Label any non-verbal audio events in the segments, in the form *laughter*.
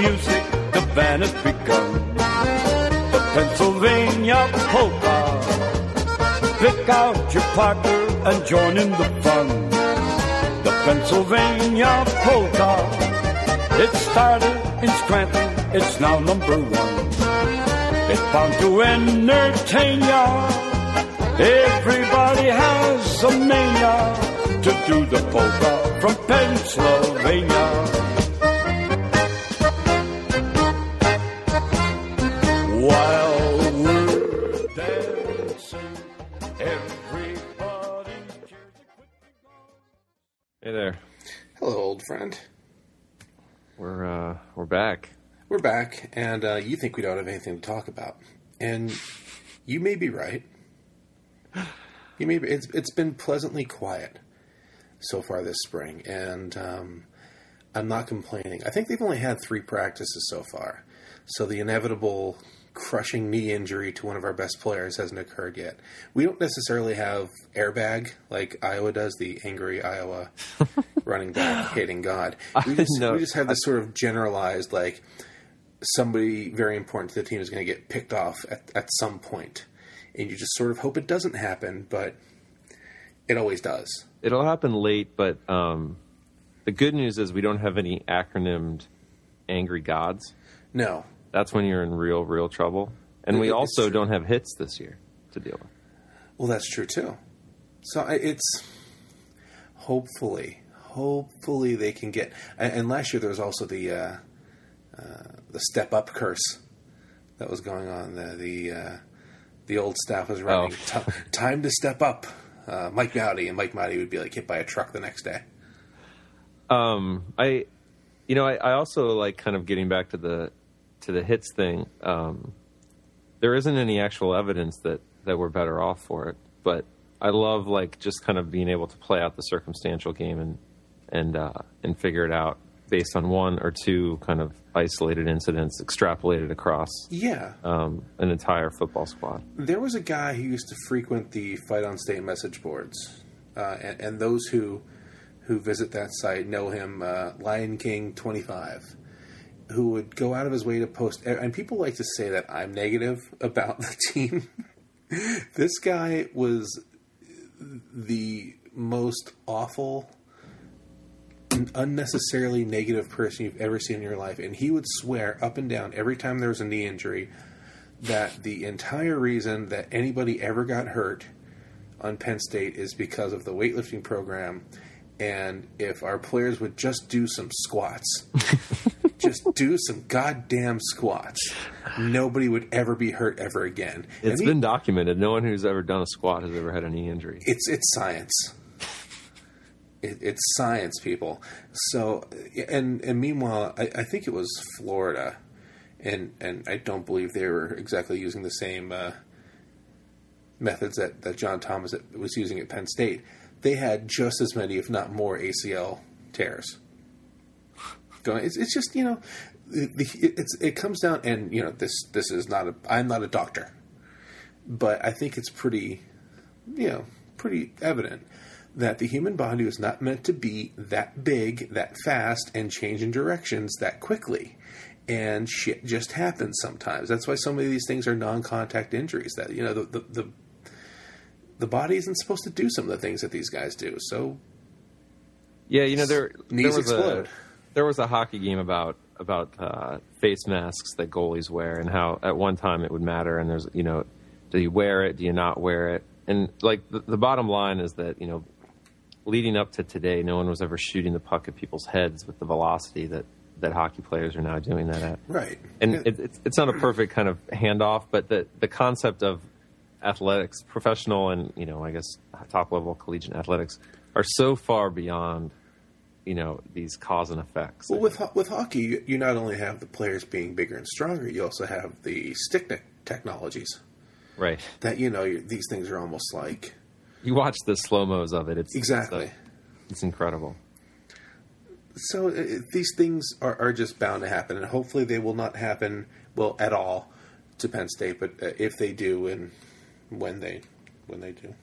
music, the band has begun. The Pennsylvania polka. Pick out your partner and join in the fun. The Pennsylvania polka. It started in Scranton, it's now number one. It's bound to entertain ya. Everybody has a mania to do the polka from Pennsylvania. There. Hello, old friend. We're uh we're back. We're back, and uh, you think we don't have anything to talk about, and you may be right. *gasps* You may be, it's it's been pleasantly quiet so far this spring, and um, I'm not complaining. I think they've only had three practices so far, so the inevitable crushing knee injury to one of our best players hasn't occurred yet. We don't necessarily have AIRBHG like Iowa does, the angry Iowa *laughs* running back hating God. We just, know. we just have this sort of generalized like somebody very important to the team is going to get picked off at, at some point, and you just sort of hope it doesn't happen, but it always does. It'll happen late, but um the good news is we don't have any acronymed angry gods. No, That's when you're in real, real trouble. And we also don't have hits this year to deal with. well, that's true too. So it's hopefully, hopefully they can get. And, last year there was also the uh, uh, the step up curse that was going on. The the uh, the old staff was running Oh. "Ti- time to step up. Uh, Mike Mauti and Mike Mauti would be like hit by a truck the next day. Um, I, you know, I, I also like kind of getting back to the to the hits thing. Um, there isn't any actual evidence that that we're better off for it, but I love like just kind of being able to play out the circumstantial game and and uh, and figure it out based on one or two kind of isolated incidents extrapolated across Yeah, um, an entire football squad. There was a guy who used to frequent the Fight on State message boards, uh, and, and those who who visit that site know him, uh, Lion King twenty five, who would go out of his way to post. And people like to say that I'm negative about the *laughs* team. this guy was the most awful, unnecessarily negative person you've ever seen in your life, and he would swear up and down every time there was a knee injury that the entire reason that anybody ever got hurt on Penn State is because of the weightlifting program. And if our players would just do some squats, *laughs* just do some goddamn squats, nobody would ever be hurt ever again. It's And he- been documented. No one who's ever done a squat has ever had any injury. it's it's science. It, it's science, people. So, and and meanwhile, I, I think it was Florida, and and I don't believe they were exactly using the same uh, methods that that John Thomas was using at Penn State. They had just as many, if not more, ACL tears. Going, it's, it's just you know, it's it comes down, and you know, this this is not a. I'm not a doctor, but I think it's pretty you know, pretty evident that the human body was not meant to be that big, that fast, and change in directions that quickly. And shit just happens sometimes. That's why so many of these things are non-contact injuries. That you know, the the the, the body isn't supposed to do some of the things that these guys do. So Yeah, you know there Knees there explode. a there was a hockey game about about uh, face masks that goalies wear and how at one time it would matter and there's you know do you wear it? Do you not wear it? And like the, the bottom line is that you know leading up to today no one was ever shooting the puck at people's heads with the velocity that that hockey players are now doing that at. Right, and Yeah. it, it's it's not a perfect kind of handoff, but the the concept of athletics, professional and you know I guess top level collegiate athletics, are so far beyond you know these cause and effects. Well, with ho- with hockey, you, you not only have the players being bigger and stronger, you also have the stick te- technologies. right, That you know, these things are almost like you watch the slow mos of it. It's exactly. it's, uh, it's incredible. So uh, these things are, are just bound to happen, and hopefully they will not happen well at all to Penn State. But uh, if they do, and when they when they do,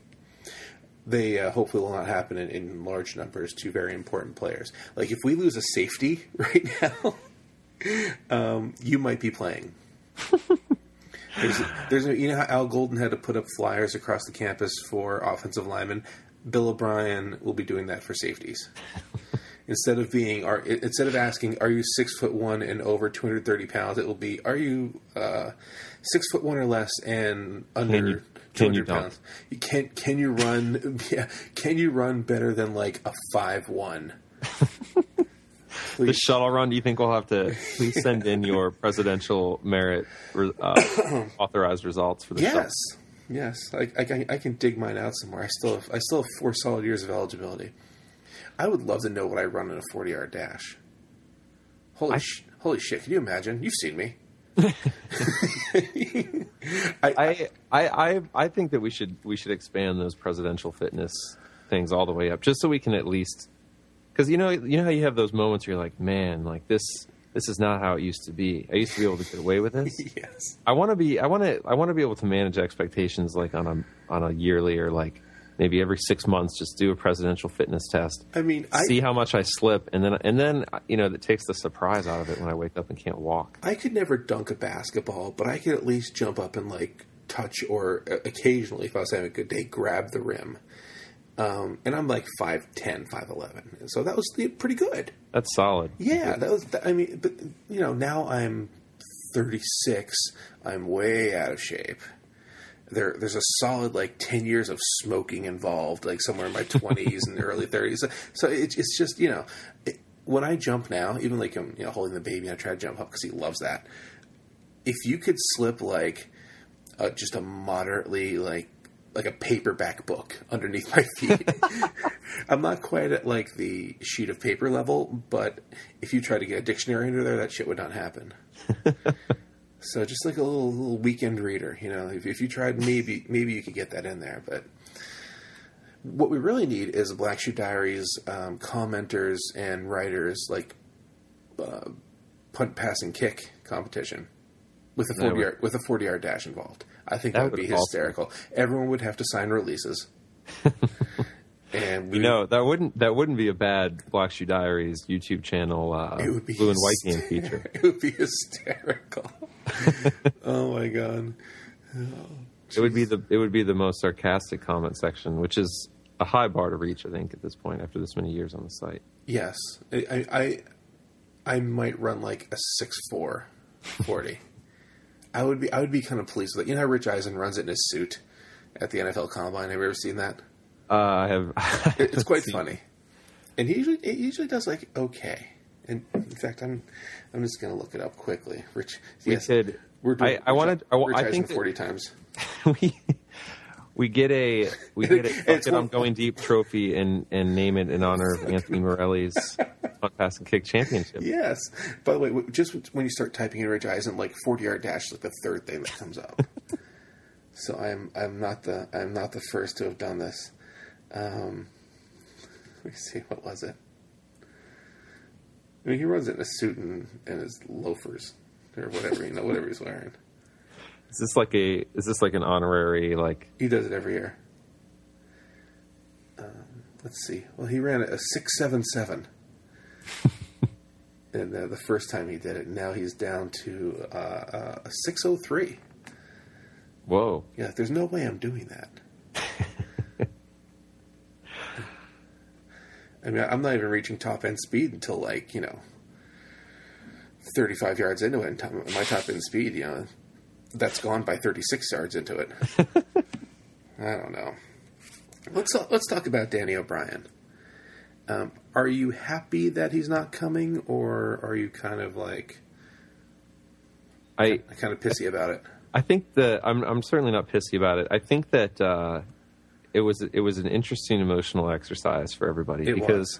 they uh, hopefully will not happen in, in large numbers to very important players. Like if we lose a safety *laughs* right now, um, you might be playing. *laughs* there's, there's a, you know how Al Golden had to put up flyers across the campus for offensive linemen. Bill O'Brien will be doing that for safeties. *laughs* instead of being, are instead of asking, "Are you six foot one and over two hundred thirty pounds?" It will be, "Are you uh, six foot one or less and under two hundred pounds?" You can can you run? *laughs* Yeah, can you run better than like a five one? the shuttle run. Do you think we'll have to please send in your *laughs* presidential merit uh, *coughs* authorized results for the yes. shuttle? Yes, I, I, I, can dig mine out somewhere. I still have, I still have four solid years of eligibility. I would love to know what I run in a forty yard dash. Holy I, sh- holy shit! Can you imagine? You've seen me. *laughs* I, I I I think that we should we should expand those presidential fitness things all the way up, just so we can at least because you know you know how you have those moments where you're like, man, like this this is not how it used to be. I used to be able to get away with this. *laughs* yes. I want to be. I want to. I want to be able to manage expectations like on a on a yearly or like maybe every six months. Just do a presidential fitness test. I mean, see I, how much I slip, and then and then you know that takes the surprise out of it when I wake up and can't walk. I could never dunk a basketball, but I could at least jump up and like touch or uh, occasionally, if I was having a good day, grab the rim. Um, and I'm like 5'10", 5'11". So that was pretty good. That's solid. Yeah, that was. I mean, but you know, now I'm 36. I'm way out of shape. There, there's a solid like 10 years of smoking involved, like somewhere in my 20s and early 30s. So, it, it's just you know, it, when I jump now, even like I'm you know holding the baby, I try to jump up because he loves that. If you could slip like uh, just a moderately like like a paperback book underneath my feet. *laughs* I'm not quite at like the sheet of paper level, but if you try to get a dictionary under there, that shit would not happen. *laughs* so just like a little, little weekend reader, you know, if, if you tried, maybe maybe you could get that in there. But what we really need is Black Shoe Diaries um, commenters and writers like uh, punt, pass, and kick competition with a forty yard with a forty yard dash involved. I think that, that would be hysterical. Awesome. Everyone would have to sign releases. *laughs* and we, you know that wouldn't that wouldn't be a bad Black Shoe Diaries YouTube channel uh, it would be blue and white game feature. *laughs* It would be hysterical. *laughs* oh my god. Oh, it would be the it would be the most sarcastic comment section, which is a high bar to reach, I think, at this point after this many years on the site. Yes, I I, I might run like a six four forty. I would be I would be kind of pleased with it. You know how Rich Eisen runs it in his suit at the NFL Combine. Have you ever seen that? Uh, I have. *laughs* it's quite funny, and he usually he usually does like okay. And in fact, I'm I'm just going to look it up quickly. Rich, we yes, could. We're doing, I, I wanted. I, I think forty *laughs* times. we we get a we get a *laughs* bucket on going deep trophy and and name it in honor of Anthony Morelli's pass and kick championship. Yes. By the way, just when you start typing in Rich Eisen, like forty yard dash is like the third thing that comes up. so I'm I'm not the I'm not the first to have done this. Um, let me see what was it. I mean, he runs it in a suit and, and his loafers or whatever you know, whatever he's wearing. Is this like a? Is this like an honorary like? He does it every year. Um, let's see. Well, he ran a six seven seven, *laughs* and uh, the first time he did it. Now he's down to uh, uh, a six oh three. Whoa! Yeah, there's no way I'm doing that. I mean, I'm not even reaching top end speed until like you know, 35 yards into it. And my top end speed, you know, that's gone by 36 yards into it. *laughs* I don't know. Let's let's talk about Danny O'Brien. Um, are you happy that he's not coming, or are you kind of like I kind of pissy about it? I think that I'm I'm certainly not pissy about it. I think that uh, it was it was an interesting emotional exercise for everybody it because was.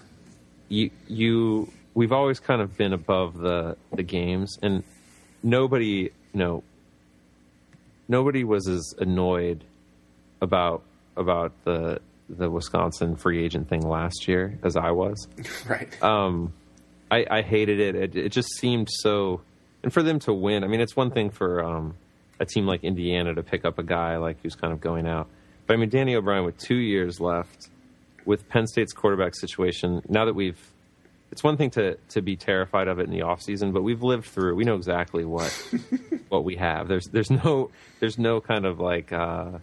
you you we've always kind of been above the the games and nobody you know nobody was as annoyed about about the the Wisconsin free agent thing last year as I was. *laughs* Right. Um, I, I hated it. it. It just seemed so, and for them to win. I mean, it's one thing for um, a team like Indiana to pick up a guy like who's kind of going out, but I mean, Danny O'Brien with two years left, with Penn State's quarterback situation. Now that we've it's one thing to to be terrified of it in the off season, but we've lived through. We know exactly what *laughs* what we have. There's there's no there's no kind of like uh,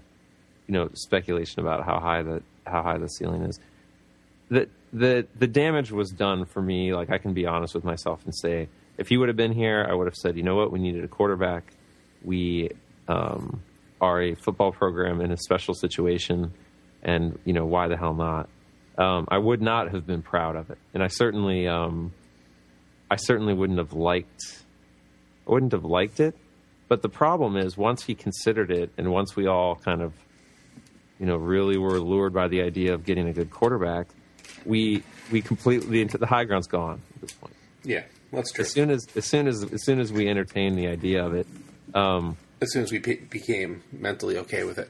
you know speculation about how high the how high the ceiling is. The the the damage was done for me. Like I can be honest with myself and say, if he would have been here, I would have said, you know what, we needed a quarterback. We um, are a football program in a special situation, and you know why the hell not? Um, I would not have been proud of it, and I certainly, um, I certainly wouldn't have liked, I wouldn't have liked it. But the problem is, once he considered it, and once we all kind of, you know, really were lured by the idea of getting a good quarterback, we we completely into the high ground's gone at this point. Yeah, that's true. As soon as as soon as as soon as we entertain the idea of it, um, As soon as we pe- became mentally okay with it.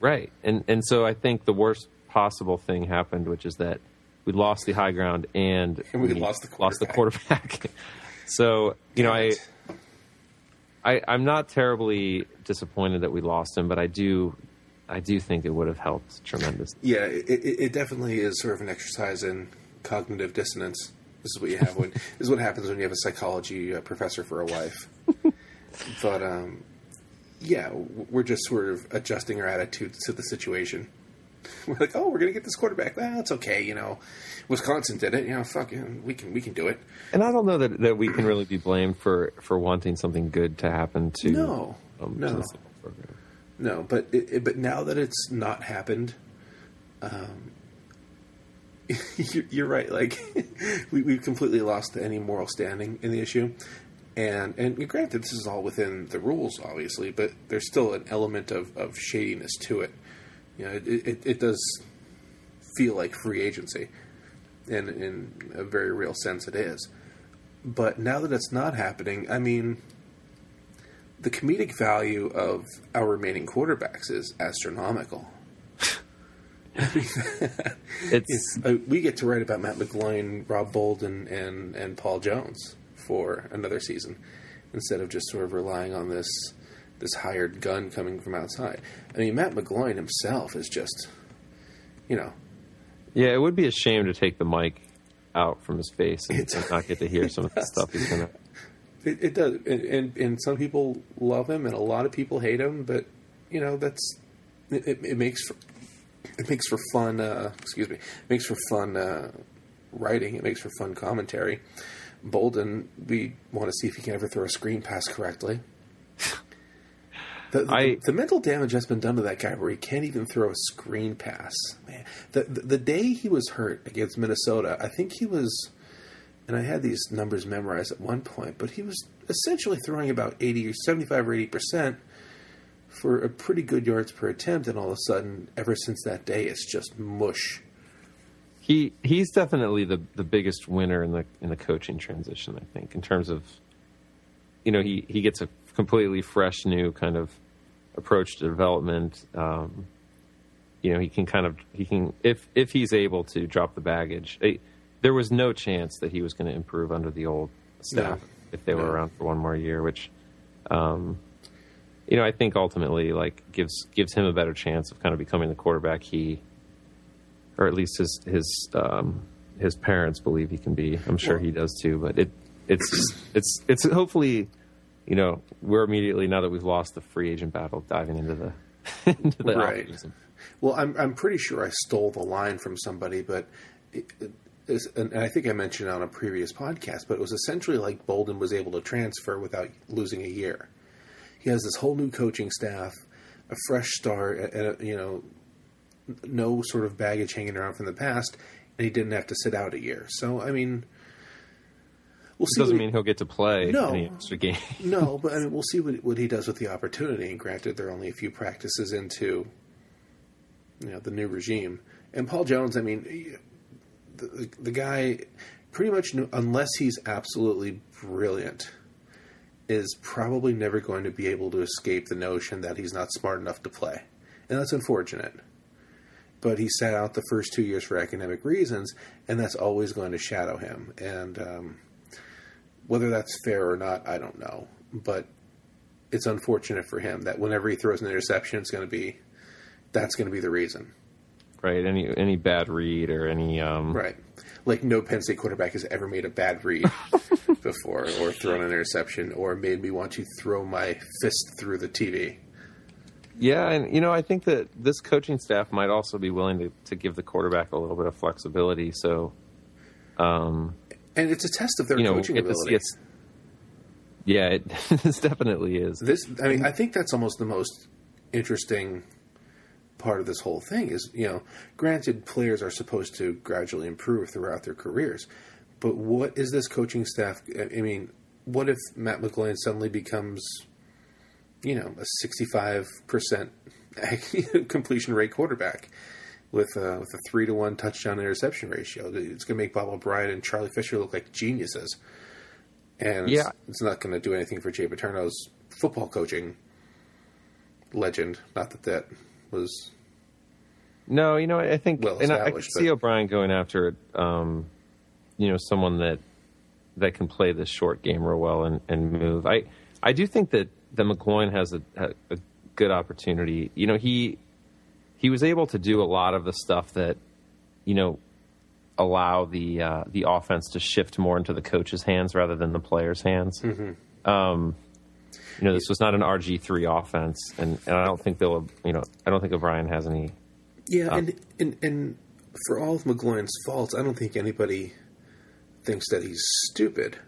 Right. And and so I think the worst possible thing happened, which is that we lost the high ground and, *laughs* And we lost the lost the quarterback. *laughs* so, you know, I, I I'm not terribly disappointed that we lost him, but I do I do think it would have helped tremendously. Yeah, it, it, it definitely is sort of an exercise in cognitive dissonance. This is what you have when *laughs* this is what happens when you have a psychology uh, professor for a wife. but um, yeah, we're just sort of adjusting our attitudes to the situation. *laughs* We're like, oh, we're gonna get this quarterback. Well, it's okay, you know. Wisconsin did it, you know. Fuck, it, we can we can do it. And I don't know that, that we can really be blamed for, for wanting something good to happen to No, um, no. program. No, but it, it, but now that it's not happened, um, *laughs* you're, you're right. Like *laughs* we, we've completely lost any moral standing in the issue, and and granted, this is all within the rules, obviously, but there's still an element of, of shadiness to it. You know, it, it, it does feel like free agency, and in a very real sense, it is. But now that it's not happening, I mean, the comedic value of our remaining quarterbacks is astronomical. *laughs* *laughs* It's Uh, we get to write about Matt McGloin, Rob Bolden, and and Paul Jones for another season, instead of just sort of relying on this this hired gun coming from outside. I mean, Matt McGloin himself is just, you know, Yeah, it would be a shame to take the mic out from his face and, and not get to hear some of the *laughs* stuff he's gonna. it, it does, and, and and some people love him, and a lot of people hate him, but you know that's it, it, it makes for it makes for fun. Uh, excuse me, it makes for fun uh, writing. It makes for fun commentary. Bolden, we want to see if he can ever throw a screen pass correctly. The, the, I- the mental damage that's been done to that guy, where he can't even throw a screen pass. Man, the, the the day he was hurt against Minnesota, I think he was and I had these numbers memorized at one point, but he was essentially throwing about 80 or 75 or 80 percent for a pretty good yards per attempt, and all of a sudden, ever since that day, it's just mush. He he's definitely the the biggest winner in the in the coaching transition. I think in terms of, you know, he he gets a completely fresh new kind of approach to development. Um, you know, he can kind of he can if if he's able to drop the baggage. eh, there was no chance that he was going to improve under the old staff No. if they were No. around for one more year, which. Um, you know, I think ultimately, like, gives gives him a better chance of kind of becoming the quarterback he or at least his his um, his parents believe he can be. I'm sure he does too. But it it's it's it's hopefully, you know, we're immediately now that we've lost the free agent battle, diving into the *laughs* into the Right. offseason. Well, I'm I'm pretty sure I stole the line from somebody, but it, it is, and I think I mentioned it on a previous podcast, but it was essentially like Bolden was able to transfer without losing a year. He has this whole new coaching staff, a fresh start, and, you know, no sort of baggage hanging around from the past, and he didn't have to sit out a year. So, I mean, we'll It see. doesn't what he- mean he'll get to play No. any extra game. *laughs* no, but I mean, we'll see what, what he does with the opportunity. And granted, there are only a few practices into you know the new regime. And Paul Jones, I mean, the, the, the guy pretty much, knew, unless he's absolutely brilliant, is probably never going to be able to escape the notion that he's not smart enough to play, and that's unfortunate. But he sat out the first two years for academic reasons, and that's always going to shadow him. And um, whether that's fair or not, I don't know. But it's unfortunate for him that whenever he throws an interception, it's going to be that's going to be the reason. right? Any any bad read or any um, Right. Like no Penn State quarterback has ever made a bad read *laughs* before, or thrown an interception, or made me want to throw my fist through the TV. Yeah, and you know, I think that this coaching staff might also be willing to, to give the quarterback a little bit of flexibility. So, um, And it's a test of their you know, coaching ability. it's yeah, it *laughs* this definitely is. this, I mean, I think that's almost the most interesting part of this whole thing. Is you know, granted, players are supposed to gradually improve throughout their careers, but what is this coaching staff? I mean, what if Matt McGloin suddenly becomes you know, a 65% *laughs* completion rate quarterback with a, with a 3 to 1 touchdown interception ratio. It's going to make Bob O'Brien and Charlie Fisher look like geniuses. And Yeah. it's, it's not going to do anything for Jay Paterno's football coaching legend. Not that that was. No, you know, I think, Well and I, I see O'Brien going after, um, you know, someone that that can play this short game real well and, and move. I I do think that that McGloin has a, a, good opportunity. You know, he he was able to do a lot of the stuff that you know allow the uh, the offense to shift more into the coach's hands rather than the player's hands. Um, you know, this was not an RG three offense, and, and I don't think they'll. You know, I don't think O'Brien has any Yeah, and, and and for all of McGloin's faults, I don't think anybody thinks that he's stupid.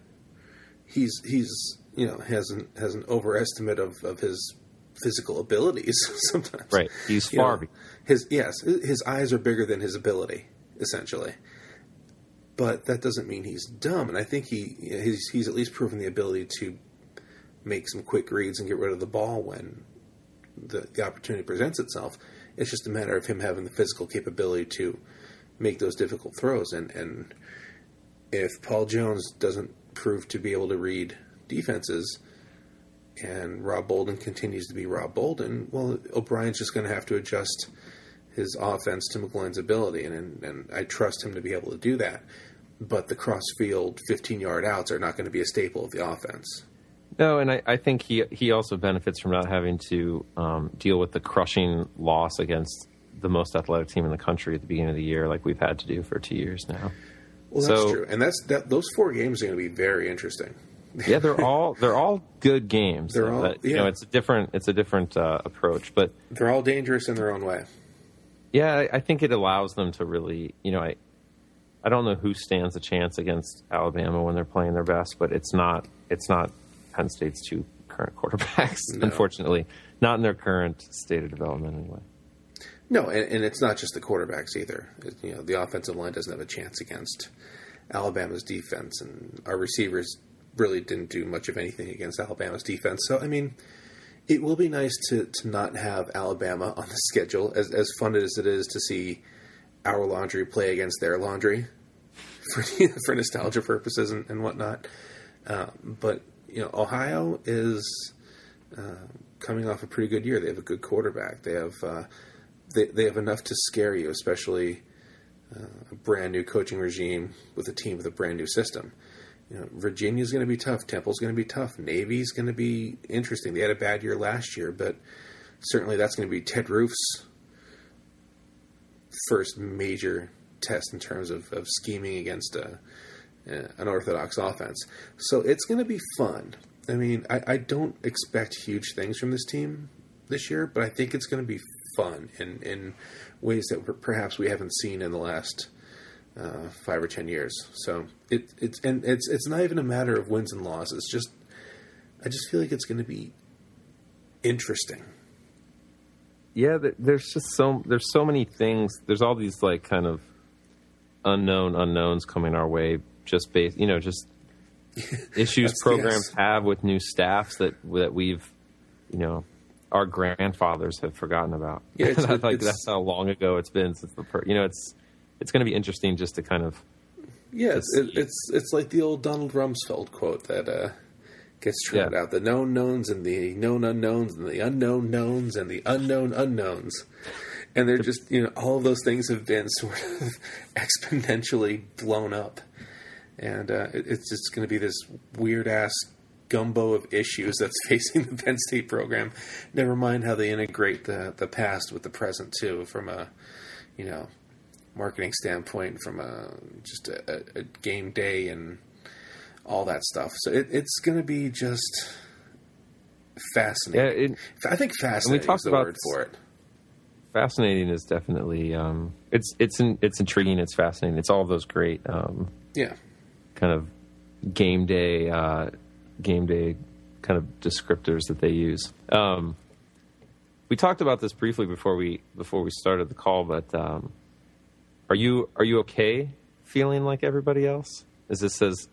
He's he's you know has an has an overestimate of, of his physical abilities *laughs* sometimes. Right. He's You far. be- his yes, his eyes are bigger than his ability, essentially. But that doesn't mean he's dumb, and I think he he's he's at least proven the ability to make some quick reads and get rid of the ball when the, the opportunity presents itself. It's just a matter of him having the physical capability to make those difficult throws. And, and if Paul Jones doesn't prove to be able to read defenses and Rob Bolden continues to be Rob Bolden, well, O'Brien's just going to have to adjust his offense to McGloin's ability. And, and, and I trust him to be able to do that. But the cross field 15 yard outs are not going to be a staple of the offense. No, and I, I think he he also benefits from not having to um, deal with the crushing loss against the most athletic team in the country at the beginning of the year, like we've had to do for two years now. Well, that's So- true, and that's that. Those four games are going to be very interesting. Yeah, they're all they're all good games. They're all- but, you know, it's a different it's a different uh, approach, but They're all dangerous in their own way. yeah, I, I think it allows them to really, you know, I I don't know who stands a chance against Alabama when they're playing their best, but it's not it's not Penn State's two current *laughs* quarterbacks, No. unfortunately, not in their current state of development anyway. No, and, and it's not just the quarterbacks either. It- you know, the offensive line doesn't have a chance against Alabama's defense, and our receivers really didn't do much of anything against Alabama's defense. So, I mean, it will be nice to, to not have Alabama on the *laughs* schedule, as as fun as it is to see our laundry play against their laundry *laughs* for for nostalgia purposes and, and whatnot. Um, but you know, Ohio is uh, coming off a pretty good year. They have a good quarterback. They have uh, they they have enough to scare you, especially uh, a brand new coaching regime with a team with a brand new system. You know, Virginia's going to be tough. Temple's going to be tough. Navy's going to be interesting. They had a bad year last year, but certainly that's going to be Ted Roof's first major test in terms of, of scheming against a, uh, an orthodox offense. So it's going to be fun. I mean, I, I don't expect huge things from this team this year, but I think it's going to be fun in, in ways that perhaps we haven't seen in the last uh, five or ten years. So it, it's and it's it's not even a matter of wins and losses. Just I just feel like it's going to be interesting. yeah there's just so there's so many things there's all these like kind of unknown unknowns coming our way just based you know just *laughs* issues programs yes. have with new staffs that that we've you know our grandfathers have forgotten about Yeah, it's- *laughs* like it's- that's how long ago it's been since the per- you know it's it's going to be interesting just to kind of Yeah, it's, it, it's it's like the old Donald Rumsfeld quote that uh, gets trotted Yeah. out: the known knowns and the known unknowns and the unknown knowns and the unknown unknowns. And they're just you know all of those things have been *laughs* sort of exponentially blown up, and uh, it, it's just going to be this weird ass gumbo of issues that's *laughs* facing the Penn State program. Never mind how they integrate the the past with the present too, from a you know, marketing standpoint, from a just a, a, game day and all that stuff. So it, it's going to be just fascinating. Yeah, it- I think fascinating we talked is the about word for it. fascinating is definitely um, it's it's in, it's intriguing. It's fascinating. It's all of those great um, Yeah. kind of game day uh, game day kind of descriptors that they use. Um, we talked about this briefly before we before we started the call, but um, are you are you okay feeling like everybody else? Is this as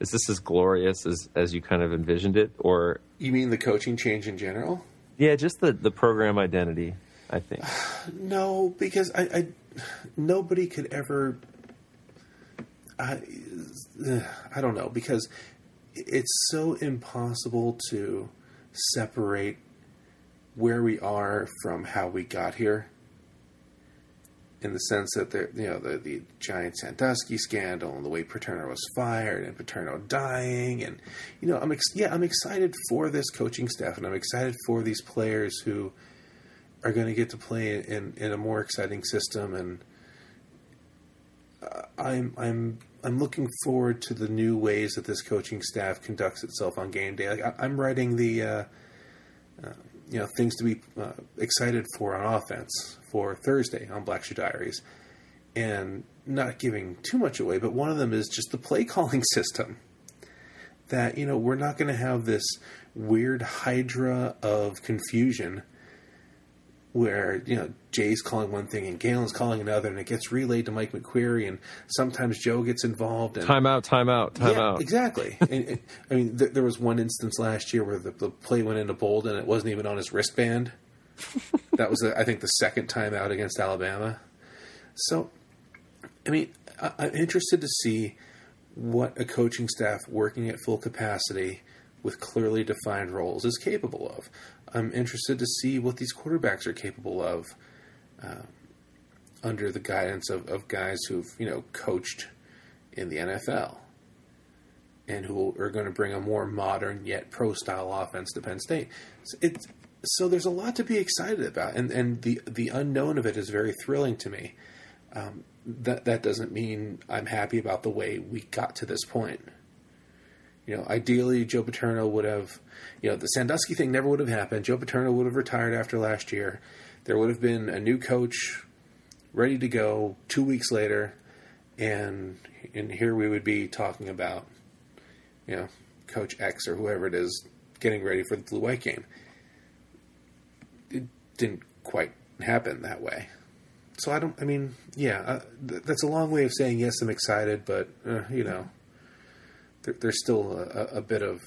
is this as glorious as as you kind of envisioned it, or You mean the coaching change in general? yeah, just the the program identity? I think. *sighs* No, because I, I nobody could ever. I, *sighs* I don't know because it's so impossible to separate where we are from how we got here. In the sense that the you know the the giant Sandusky scandal and the way Paterno was fired and Paterno dying and you know I'm ex- yeah I'm excited for this coaching staff and I'm excited for these players who are going to get to play in, in a more exciting system, and uh, I'm I'm I'm looking forward to the new ways that this coaching staff conducts itself on game day. Like I, I'm writing the uh, uh, you know things to be uh, excited for on offense for Thursday on Black Shoe Diaries, and not giving too much away, but one of them is just the play *laughs* calling system. That you know we're not going to have this weird hydra of confusion where you know Jay's calling one thing and Galen's calling another, and it gets relayed to Mike McQueary, and sometimes Joe gets involved. And Time out, time out, time yeah, out. exactly. *laughs* and, and, I mean, th- there was one instance last year where the, the play went into bold, and it wasn't even on his wristband. *laughs* that was, the, I think, the second time out against Alabama. So, I mean, I, I'm interested to see what a coaching staff working at full capacity with clearly defined roles is capable of. I'm interested to see what these quarterbacks are capable of uh, under the guidance of, of guys who've you know coached in the NFL and who are going to bring a more modern yet pro style offense to Penn State. So, it's, so there's a lot to be excited about, and and the the unknown of it is very thrilling to me. Um, that that doesn't mean I'm happy about the way we got to this point. You know, ideally, Joe Paterno would have, you know, the Sandusky thing never would have happened. Joe Paterno would have retired after last year. There would have been a new coach ready to go two weeks later, and and here we would be talking about, you know, Coach X or whoever it is getting ready for the blue white game. It didn't quite happen that way. So I don't. I mean, yeah, uh, th- that's a long way of saying yes. I'm excited, but uh, you know, there, there's still a, a bit of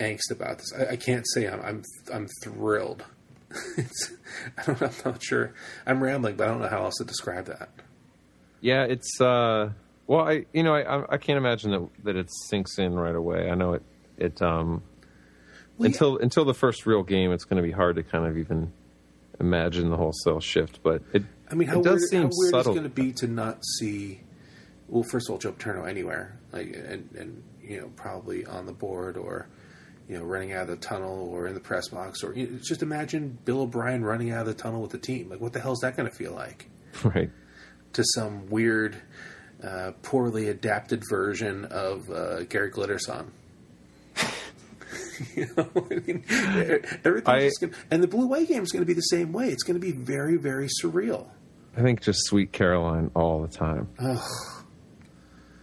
angst about this. I, I can't say I'm I'm, I'm thrilled. *laughs* it's, I don't, I'm not sure. I'm rambling, but I don't know how else to describe that. Yeah, it's uh well I you know I I- I can't imagine that that it sinks in right away. I know it it um Well, until until the first real game it's going to be hard to kind of even imagine the wholesale shift, but it I mean, how it does weird, seem how weird subtle. is going to be to not see? Well, first of all, Joe Paterno anywhere, like, and, and you know, probably on the board or you know, running out of the tunnel or in the press box, or you know, just imagine Bill O'Brien running out of the tunnel with the team. Like, what the hell is that going to feel like? *laughs* right. To some weird, uh, poorly adapted version of uh, Gary Glitter song. *laughs* you know, I mean, everything's gonna, and the blue white game is going to be the same way. It's going to be very, very surreal. I think just Sweet Caroline all the time. Ugh.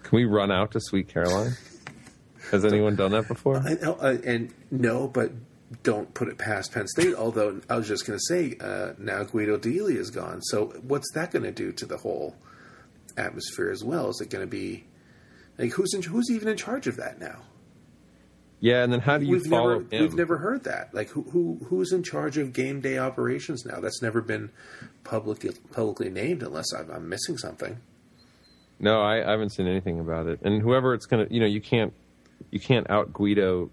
Can we run out to Sweet Caroline? *laughs* Has anyone done that before? Uh, and no, but don't put it past Penn State. Although I was just going to say, uh, now Guido D'Elia is gone. So what's that going to do to the whole atmosphere as well? Is it going to be like who's in, who's even in charge of that now? Yeah, and then how do you we've follow never him? we've never heard that. Like who who who's in charge of game day operations now? That's never been publicly publicly named unless I'm, I'm missing something. No, I, I haven't seen anything about it. And whoever it's gonna, you know, you can't, you can't out Guido,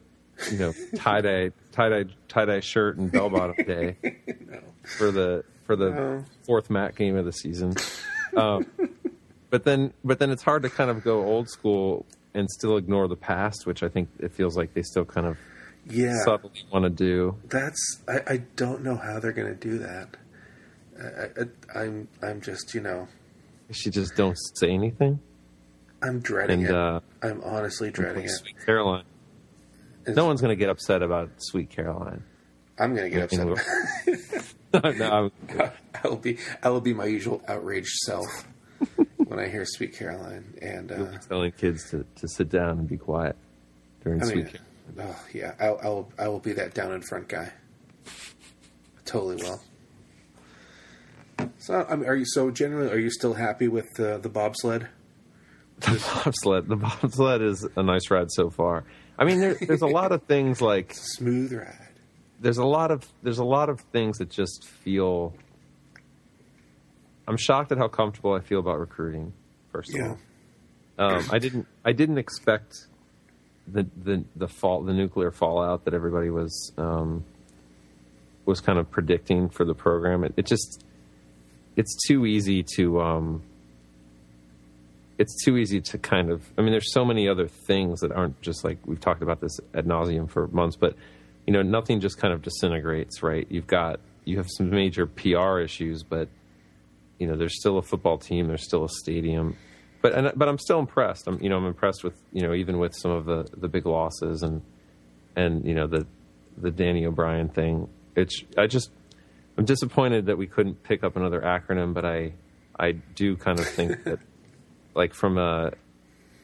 you know, tie dye, tie dye, tie dye shirt and bell bottom day *laughs* for the for the No. fourth mat game of the season. Um, but then, but then it's hard to kind of go old school and still ignore the past, which I think it feels like they still kind of Yeah, subtly want to do. that's I, I don't know how they're going to do that. I, I, I'm I'm just you know She just don't say anything. I'm dreading And, it. uh, I'm honestly dreading it. Sweet Caroline. It's- No one's going to get upset about Sweet Caroline. I'm gonna get upset. About *laughs* know, no, I'm- I will *laughs* be I will be my usual outraged self *laughs* when I hear Sweet Caroline. And uh, telling kids to, to sit down and be quiet during I Sweet mean, Caroline. oh yeah, I, I will I will be that down in front guy. Totally will. So I mean, are you so generally are you still happy with uh, the bobsled? *laughs* The bobsled. The bobsled is a nice ride so far. I mean, there, there's a lot of things like *laughs* Smooth ride. there's a lot of there's a lot of things that just feel. I'm shocked at how comfortable I feel about recruiting. First of Yeah. all, um, I didn't I didn't expect the the the fall the nuclear fallout that everybody was um, was kind of predicting for the program. It, it just it's too easy to um, it's too easy to kind of I mean there's so many other things that aren't just like we've talked about this ad nauseum for months, but you know nothing just kind of disintegrates, right? You've got you have some major PR issues, but you know there's still a football team, there's still a stadium, but and, but I'm still impressed. I'm you know I'm impressed with you know even with some of the the big losses and and you know the the Danny O'Brien thing. It's I just I'm disappointed that we couldn't pick up another acronym, but I I do kind of think that like from a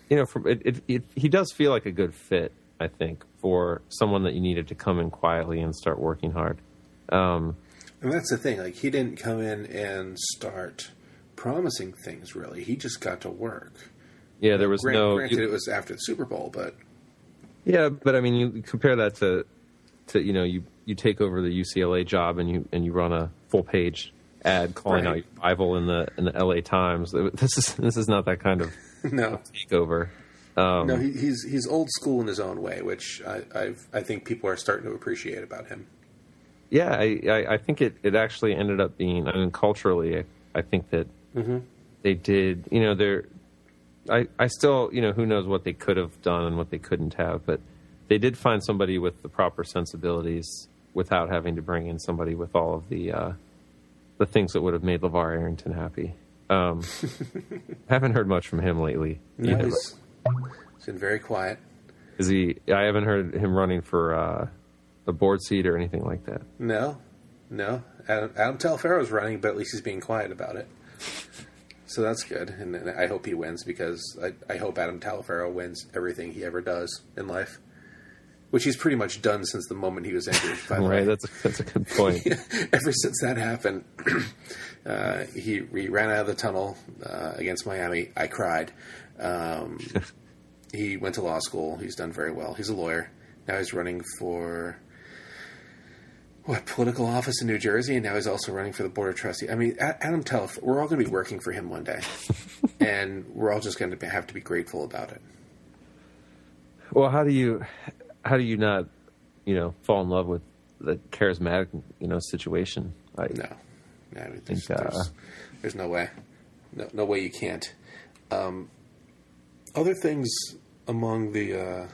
you know from it, it, it he does feel like a good fit I think for someone that you needed to come in quietly and start working hard. Um, And that's the thing. Like he didn't come in and start promising things. Really, he just got to work. yeah, there was Gran- no Granted, it was after the Super Bowl, but Yeah, but I mean, you compare that to, to you know, you you take over the UCLA job and you and you run a full page ad calling Right. out your rival in the in the LA Times. This is this is not that kind of *laughs* no, takeover. Um, no, he, he's he's old school in his own way, which I I've, I think people are starting to appreciate about him. yeah, I, I I think it it actually ended up being. I mean, culturally, I, I think that they did. You know, they're. I I still you know who knows what they could have done and what they couldn't have, but they did find somebody with the proper sensibilities without having to bring in somebody with all of the uh, the things that would have made LeVar Arrington happy. Um, *laughs* haven't heard much from him lately. No, either. he's, he's been very quiet. Is he? I haven't heard him running for uh, a board seat or anything like that. No, no. Adam, Adam Taliaferro's running, but at least he's being quiet about it. So that's good, and, and I hope he wins because I, I hope Adam Taliaferro wins everything he ever does in life, which he's pretty much done since the moment he was injured. By the *laughs* way. Right? That's a, that's a good point. *laughs* ever since that happened, *clears throat* uh, he, he ran out of the tunnel uh, against Miami. I cried. Um, *laughs* he went to law school. He's done very well. He's a lawyer. Now he's running for what political office in New Jersey, and now he's also running for the board of trustees. I mean, Adam Telf, we're all going to be working for him one day, and we're all just going to have to be grateful about it. Well, how do you how do you not you know fall in love with the charismatic you know situation? I, No, no I mean, there's, think, uh, there's, there's no way, no, no way you can't. Um, other things among the uh,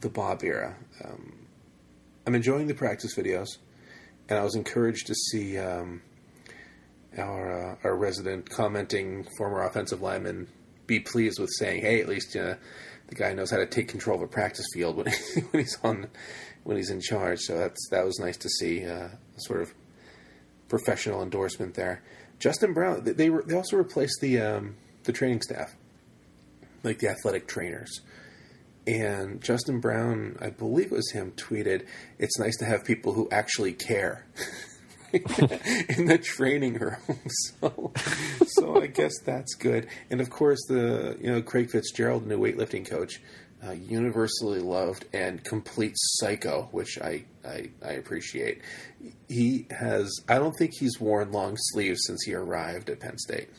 the Bob era, um, I'm enjoying the practice videos, and I was encouraged to see um, our uh, our resident commenting former offensive lineman be pleased with saying, "Hey, at least uh, the guy knows how to take control of a practice field when, *laughs* when he's on when he's in charge." So that's that was nice to see, uh, sort of professional endorsement there. Justin Brown, they re- they also replaced the um, the training staff, like the athletic trainers. And Justin Brown, I believe it was him, tweeted, "It's nice to have people who actually care." *laughs* *laughs* in the training room. *laughs* So, so I guess that's good. And of course, the you know Craig Fitzgerald, new weightlifting coach, uh, universally loved and complete psycho, which I, I I appreciate. He has. I don't think he's worn long sleeves since he arrived at Penn State. *laughs*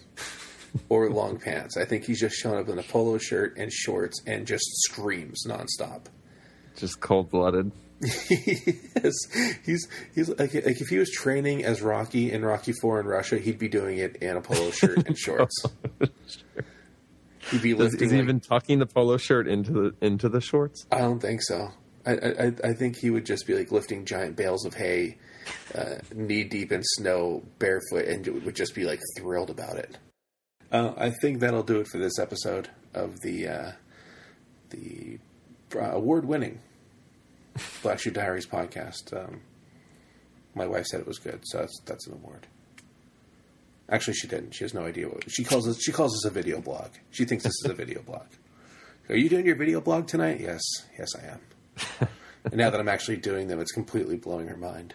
Or long pants. I think he's just shown up in a polo shirt and shorts and just screams nonstop. just cold blooded. *laughs* yes, he's he's like, like if he was training as Rocky in Rocky Four in Russia, he'd be doing it in a polo shirt and *laughs* shorts. He'd be lifting. is he like- even tucking the polo shirt into the into the shorts? I don't think so. I, I I- think he would just be like lifting giant bales of hay uh, knee deep in snow, barefoot, and would just be like thrilled about it. Uh, I think that'll do it for this episode of the uh, the uh, award-winning Black Shoe Diaries podcast. Um, my wife said it was good, so that's that's an award. Actually, she didn't. She has no idea what she calls us. She calls us a video blog. She thinks this is a video blog. Are you doing your video blog tonight? Yes, yes, I am. and now that I'm actually doing them, it's completely blowing her mind.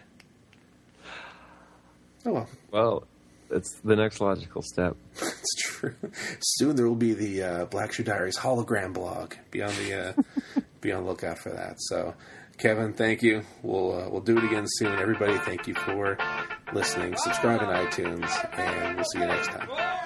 Oh well. Well, it's the next logical step. *laughs* it's true. Soon there will be the uh, Black Shoe Diaries hologram blog. beyond the uh, be on the lookout for that. So, Kevin, thank you. We'll uh, we'll do it again soon. Everybody, thank you for listening. Subscribe on iTunes, and we'll see you next time.